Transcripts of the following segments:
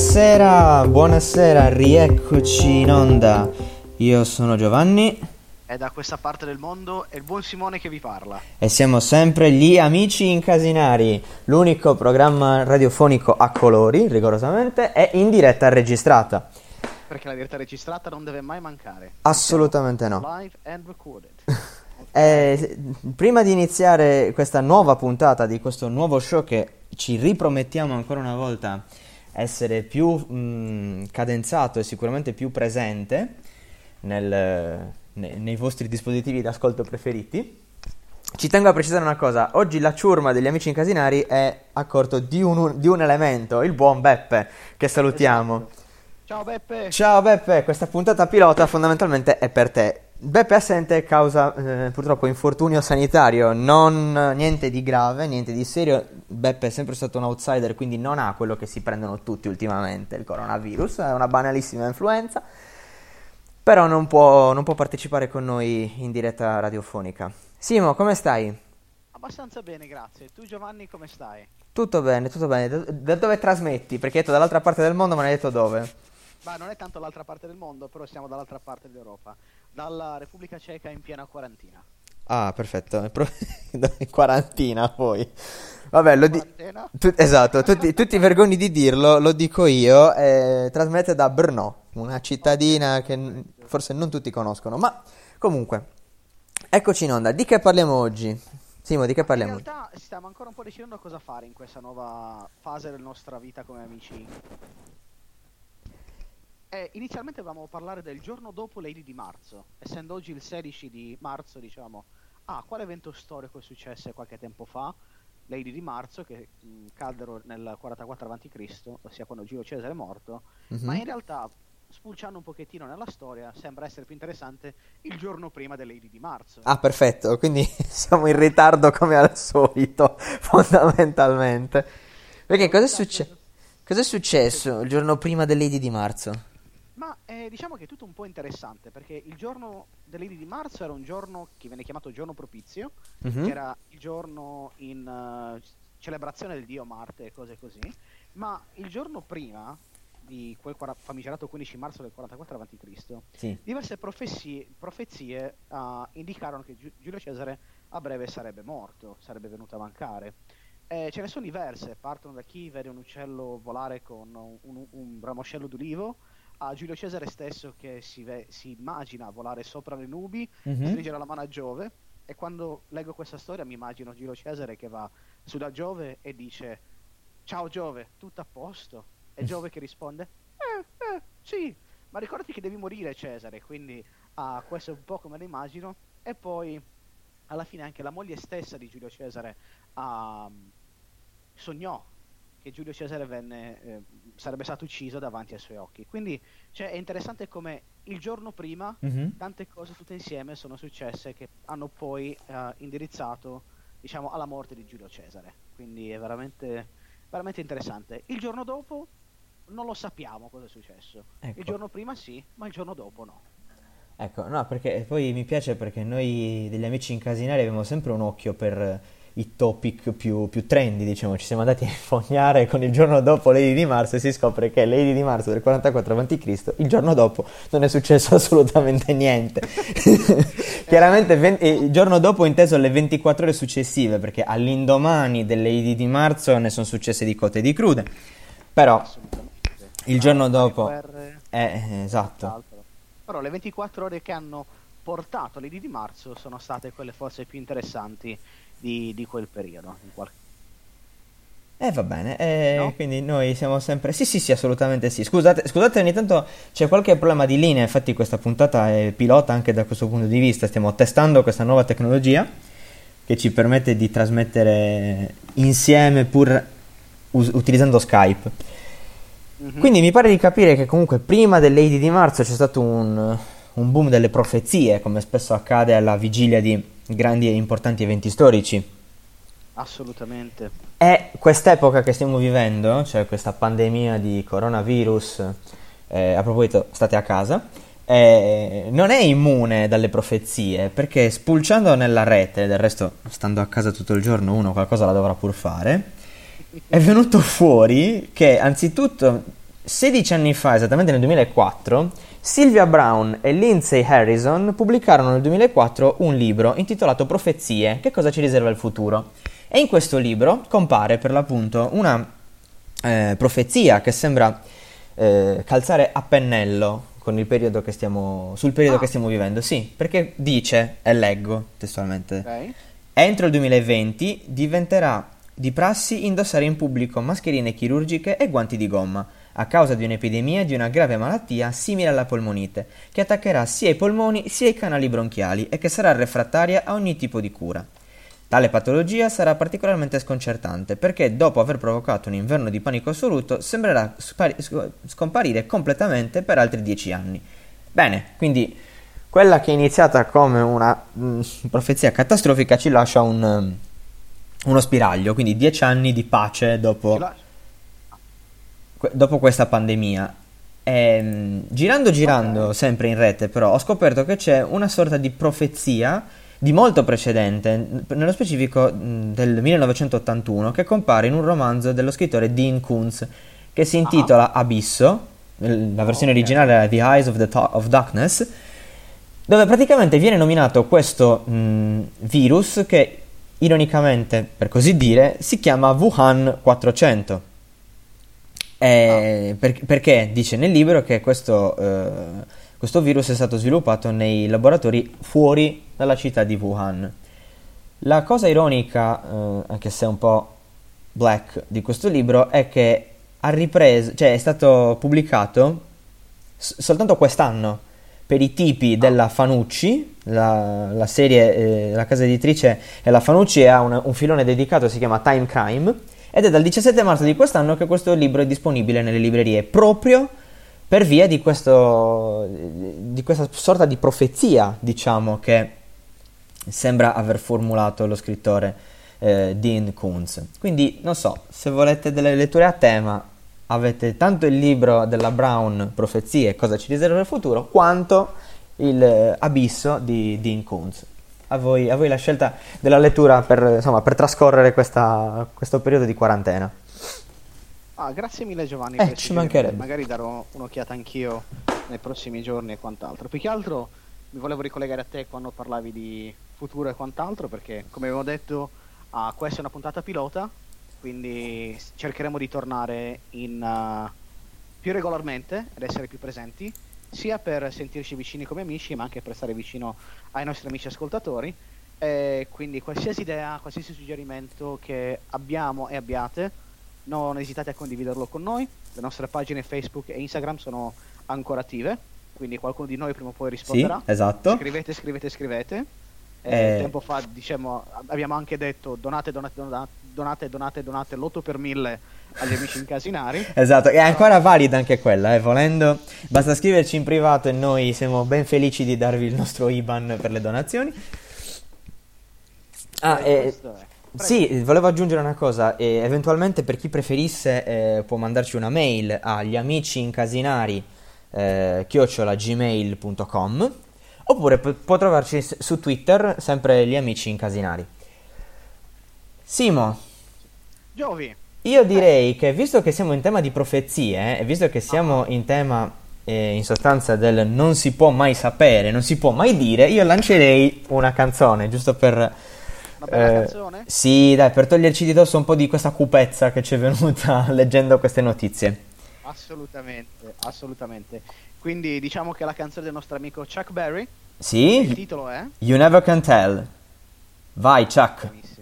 Buonasera, buonasera, rieccoci in onda. Io sono Giovanni è da questa parte del mondo è il buon Simone che vi parla. e siamo sempre gli Amici Incasinari, l'unico programma radiofonico a colori, rigorosamente, e in diretta registrata. Perché la diretta registrata non deve mai mancare. Assolutamente no. Live and recorded. Eh, prima di iniziare questa nuova puntata di questo nuovo show che ci ripromettiamo ancora una volta essere più mh, cadenzato e sicuramente più presente nel, ne, nei vostri dispositivi d'ascolto preferiti. Ci tengo a precisare una cosa, oggi la ciurma degli amici incasinari è a corto di un, di un elemento, il buon Beppe, che salutiamo. Esatto. Ciao Beppe! Ciao Beppe, questa puntata pilota fondamentalmente è per te. Beppe assente causa eh, purtroppo infortunio sanitario, non niente di grave, niente di serio. Beppe è sempre stato un outsider, quindi non ha quello che si prendono tutti ultimamente, il coronavirus, è una banalissima influenza. Però non può, non può partecipare con noi in diretta radiofonica. Simo, come stai? Abbastanza bene, grazie. Tu Giovanni come stai? Tutto bene, tutto bene. Da, da dove trasmetti? Perché hai detto dall'altra parte del mondo, ma non hai detto dove. Ma non è tanto l'altra parte del mondo, però siamo dall'altra parte dell'Europa, dalla Repubblica Ceca in piena quarantina. Ah, perfetto. In quarantina poi. Vabbè, lo di... Tu, esatto, tu ti, tu ti, vergogni di dirlo, lo dico io. Eh, trasmette da Brno, una cittadina che forse non tutti conoscono, ma comunque, eccoci in onda. Di che parliamo oggi? Simo, di che parliamo? In realtà stiamo ancora un po' decidendo cosa fare in questa nuova fase della nostra vita come amici. Eh, inizialmente volevamo parlare del giorno dopo Lady di marzo, essendo oggi il 16 di marzo, diciamo, ah, quale evento storico è successo qualche tempo fa? Lady di marzo che mh, caddero nel 44 a.C., ossia quando Giulio Cesare è morto, mm-hmm. ma in realtà spulciando un pochettino nella storia sembra essere più interessante il giorno prima delle Lady di marzo. Ah, perfetto, quindi siamo in ritardo come al solito, fondamentalmente. Perché cosa è, succe- cosa è successo il giorno prima delle Lady di marzo? Ma eh, diciamo che è tutto un po' interessante perché il giorno delle Lady di marzo era un giorno che viene chiamato giorno propizio, mm-hmm. che era il giorno in uh, celebrazione del dio Marte e cose così, ma il giorno prima di quel famigerato 15 marzo del 44 a.C., sì. diverse profezie, profezie uh, indicarono che Gi- Giulio Cesare a breve sarebbe morto, sarebbe venuto a mancare. Eh, ce ne sono diverse, partono da chi vede un uccello volare con un, un, un ramoscello d'ulivo, a Giulio Cesare stesso che si, ve- si immagina volare sopra le nubi, mm-hmm. stringere la mano a Giove e quando leggo questa storia mi immagino Giulio Cesare che va su da Giove e dice ciao Giove, tutto a posto? E Giove che risponde eh, eh, sì, ma ricordati che devi morire Cesare, quindi ah, questo è un po' come lo immagino e poi alla fine anche la moglie stessa di Giulio Cesare ah, sognò che Giulio Cesare venne, eh, sarebbe stato ucciso davanti ai suoi occhi. Quindi cioè, è interessante come il giorno prima mm-hmm. tante cose tutte insieme sono successe che hanno poi eh, indirizzato diciamo, alla morte di Giulio Cesare. Quindi è veramente, veramente interessante. Il giorno dopo non lo sappiamo cosa è successo. Ecco. Il giorno prima sì, ma il giorno dopo no. Ecco, no, perché poi mi piace perché noi degli amici incasinari abbiamo sempre un occhio per i topic più, più, trendy, diciamo, ci siamo andati a infognare con il giorno dopo Lady di Marzo e si scopre che Lady di Marzo del 44 a.C. il giorno dopo non è successo assolutamente niente. Chiaramente vent- il giorno dopo inteso le 24 ore successive, perché all'indomani del Lady di Marzo ne sono successe di cote e di crude, però il giorno dopo... Eh, esatto. Però le 24 ore che hanno portato Lady di Marzo sono state quelle forse più interessanti di, di quel periodo. Qualche... Eh va bene, eh, no? quindi noi siamo sempre... Sì, sì, sì, assolutamente sì. Scusate, scusate, ogni tanto c'è qualche problema di linea, infatti questa puntata è pilota anche da questo punto di vista, stiamo testando questa nuova tecnologia che ci permette di trasmettere insieme pur us- utilizzando Skype. Mm-hmm. Quindi mi pare di capire che comunque prima dell'Adi di marzo c'è stato un, un boom delle profezie, come spesso accade alla vigilia di grandi e importanti eventi storici. Assolutamente. E quest'epoca che stiamo vivendo, cioè questa pandemia di coronavirus, eh, a proposito, state a casa, eh, non è immune dalle profezie, perché spulciando nella rete, del resto stando a casa tutto il giorno uno qualcosa la dovrà pur fare, è venuto fuori che anzitutto 16 anni fa, esattamente nel 2004, Sylvia Brown e Lindsay Harrison pubblicarono nel 2004 un libro intitolato Profezie, che cosa ci riserva il futuro. E in questo libro compare per l'appunto una eh, profezia che sembra eh, calzare a pennello periodo stiamo, sul periodo ah. che stiamo vivendo. Sì, perché dice, e leggo testualmente, okay. entro il 2020 diventerà di prassi indossare in pubblico mascherine chirurgiche e guanti di gomma, a causa di un'epidemia di una grave malattia simile alla polmonite, che attaccherà sia i polmoni sia i canali bronchiali e che sarà refrattaria a ogni tipo di cura. Tale patologia sarà particolarmente sconcertante perché dopo aver provocato un inverno di panico assoluto sembrerà scomparire completamente per altri dieci anni. Bene, quindi quella che è iniziata come una mm, profezia catastrofica ci lascia un, um, uno spiraglio, quindi dieci anni di pace dopo, dopo questa pandemia. E, ehm, girando girando okay. sempre in rete però ho scoperto che c'è una sorta di profezia di molto precedente, nello specifico del 1981, che compare in un romanzo dello scrittore Dean Koontz, che si intitola ah. Abisso, la versione okay. originale è The Eyes of, the to- of, Darkness, dove praticamente viene nominato questo mh, virus che ironicamente, per così dire, si chiama Wuhan 400. E, ah. per, perché dice nel libro che questo, eh, questo virus è stato sviluppato nei laboratori fuori dalla città di Wuhan. La cosa ironica, eh, anche se un po' black, di questo libro è che ha ripreso, cioè è stato pubblicato s- soltanto quest'anno per i tipi della Fanucci, la, la serie, eh, la casa editrice è la Fanucci e ha una, un filone dedicato, si chiama Time Crime, ed è dal 17 marzo di quest'anno che questo libro è disponibile nelle librerie, proprio per via di, questo, di questa sorta di profezia, diciamo, che sembra aver formulato lo scrittore eh, Dean Koontz. Quindi non so, se volete delle letture a tema, avete tanto il libro della Brown, Profezie, cosa ci riserva il futuro, quanto il eh, Abisso di Dean Koontz. A voi, a voi, la scelta della lettura per, insomma, per trascorrere questa, questo periodo di quarantena. Ah, grazie mille Giovanni. Eh, ci mancherebbe. Magari darò un'occhiata anch'io nei prossimi giorni e quant'altro. Più che altro mi volevo ricollegare a te quando parlavi di futuro e quant'altro, perché come avevo detto, uh, questa è una puntata pilota, quindi cercheremo di tornare in, uh, più regolarmente ed essere più presenti, sia per sentirci vicini come amici, ma anche per stare vicino ai nostri amici ascoltatori. E quindi qualsiasi idea, qualsiasi suggerimento che abbiamo e abbiate, non esitate a condividerlo con noi. Le nostre pagine Facebook e Instagram sono ancora attive, quindi qualcuno di noi prima o poi risponderà. Sì, esatto. Scrivete, scrivete, scrivete. Eh, eh, tempo fa diciamo, abbiamo anche detto donate, donate, donate, donate, donate, donate l'8 per 1000 agli amici incasinari. esatto, è ancora valida anche quella, eh, volendo. Basta scriverci in privato e noi siamo ben felici di darvi il nostro IBAN per le donazioni. Ah, eh, sì, volevo aggiungere una cosa, eh, eventualmente per chi preferisse eh, può mandarci una mail agli amici incasinari eh, chiocciolagmail.com Oppure pu- può trovarci su Twitter, sempre gli amici incasinari. Simo. Giovi. Io direi che visto che siamo in tema di profezie e visto che siamo in tema eh, in sostanza del non si può mai sapere, non si può mai dire, io lancerei una canzone giusto per... Una bella eh, canzone? Sì, dai, per toglierci di dosso un po' di questa cupezza che ci è venuta leggendo queste notizie. Assolutamente, assolutamente. Quindi diciamo che la canzone del nostro amico Chuck Berry. Sì. Il titolo è? You Never Can Tell. Vai, Chuck. Benissimo.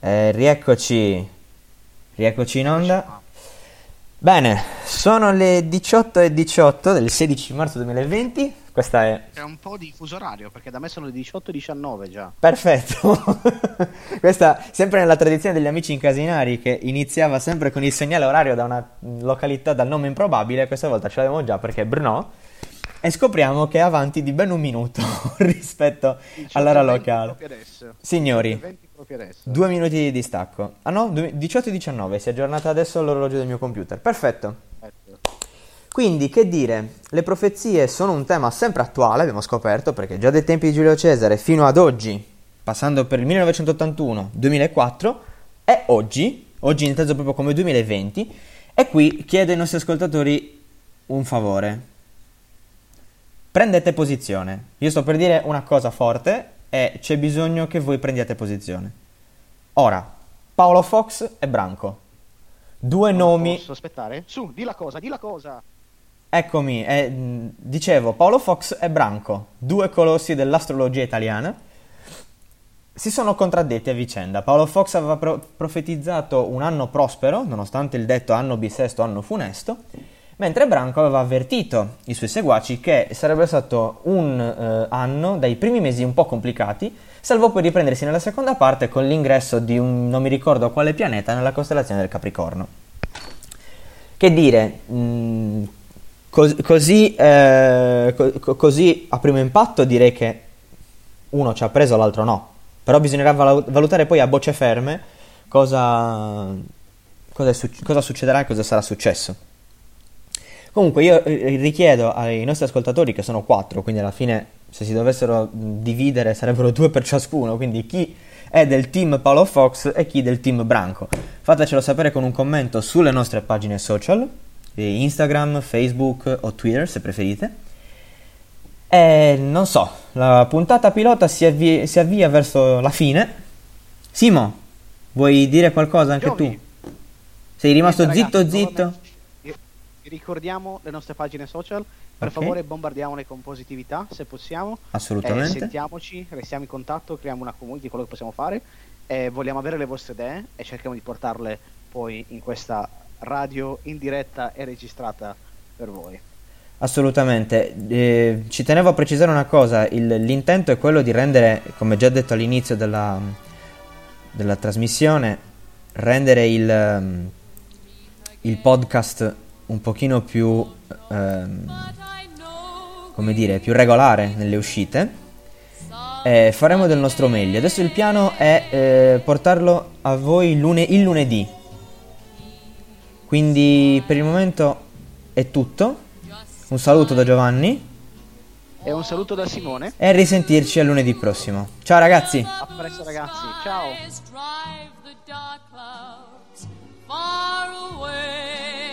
Eh, rieccoci. Rieccoci in onda. Bene, sono le 18.18 del 16 marzo 2020. Questa è. C'è un po' di fuso orario perché da me sono le 18.19 già. Perfetto. Questa sempre nella tradizione degli amici incasinari che iniziava sempre con il segnale orario da una località dal nome improbabile. Questa volta ce l'abbiamo già perché è Brno e scopriamo che è avanti di ben un minuto rispetto all'ora locale. Signori, due minuti di distacco. Ah no, 18 e 19, si è aggiornata adesso l'orologio del mio computer. Perfetto. Quindi, che dire, le profezie sono un tema sempre attuale, abbiamo scoperto, perché già dai tempi di Giulio Cesare fino ad oggi, passando per il 1981, 2004, è oggi, oggi inteso proprio come 2020, e qui chiedo ai nostri ascoltatori un favore prendete posizione. Io sto per dire una cosa forte e c'è bisogno che voi prendiate posizione. Ora, Paolo Fox e Branco. Due non nomi... Posso aspettare? Su, di la cosa, di la cosa. Eccomi, eh, dicevo, Paolo Fox e Branco, due colossi dell'astrologia italiana, si sono contraddetti a vicenda. Paolo Fox aveva pro- profetizzato un anno prospero, nonostante il detto anno bisesto, anno funesto, mentre Branco aveva avvertito i suoi seguaci che sarebbe stato un eh, anno dai primi mesi un po' complicati, salvo poi riprendersi nella seconda parte con l'ingresso di un non mi ricordo quale pianeta nella costellazione del Capricorno. Che dire, mh, mm, cos- così, eh, co- così a primo impatto direi che uno ci ha preso, l'altro no, però bisognerà valutare poi a bocce ferme cosa, cosa, cosa succederà e cosa sarà successo. Comunque io eh, richiedo ai nostri ascoltatori, che sono quattro, quindi alla fine se si dovessero dividere sarebbero due per ciascuno, quindi chi è del team Paolo Fox e chi del team Branco. Fatecelo sapere con un commento sulle nostre pagine social, Instagram, Facebook o Twitter se preferite. E non so, la puntata pilota si, avvia, si avvia verso la fine. Simo, vuoi dire qualcosa anche Giovi. tu? Sei rimasto Niente, zitto ragazzi, zitto? Ricordiamo le nostre pagine social. Per okay. favore bombardiamole con positività se possiamo. Assolutamente. Eh, sentiamoci, restiamo in contatto, creiamo una community, quello che possiamo fare. Eh, vogliamo avere le vostre idee e cerchiamo di portarle poi in questa radio in diretta e registrata per voi. Assolutamente, eh, ci tenevo a precisare una cosa, Il, l'intento è quello di rendere, come già detto all'inizio della, della trasmissione, rendere il, il podcast un pochino più, ehm, come dire, più regolare nelle uscite. Eh, faremo del nostro meglio. Adesso il piano è eh, portarlo a voi lune- il lunedì. Quindi per il momento è tutto. Un saluto da Giovanni. E un saluto da Simone. E a risentirci a lunedì prossimo. Ciao ragazzi. A presto ragazzi. Ciao.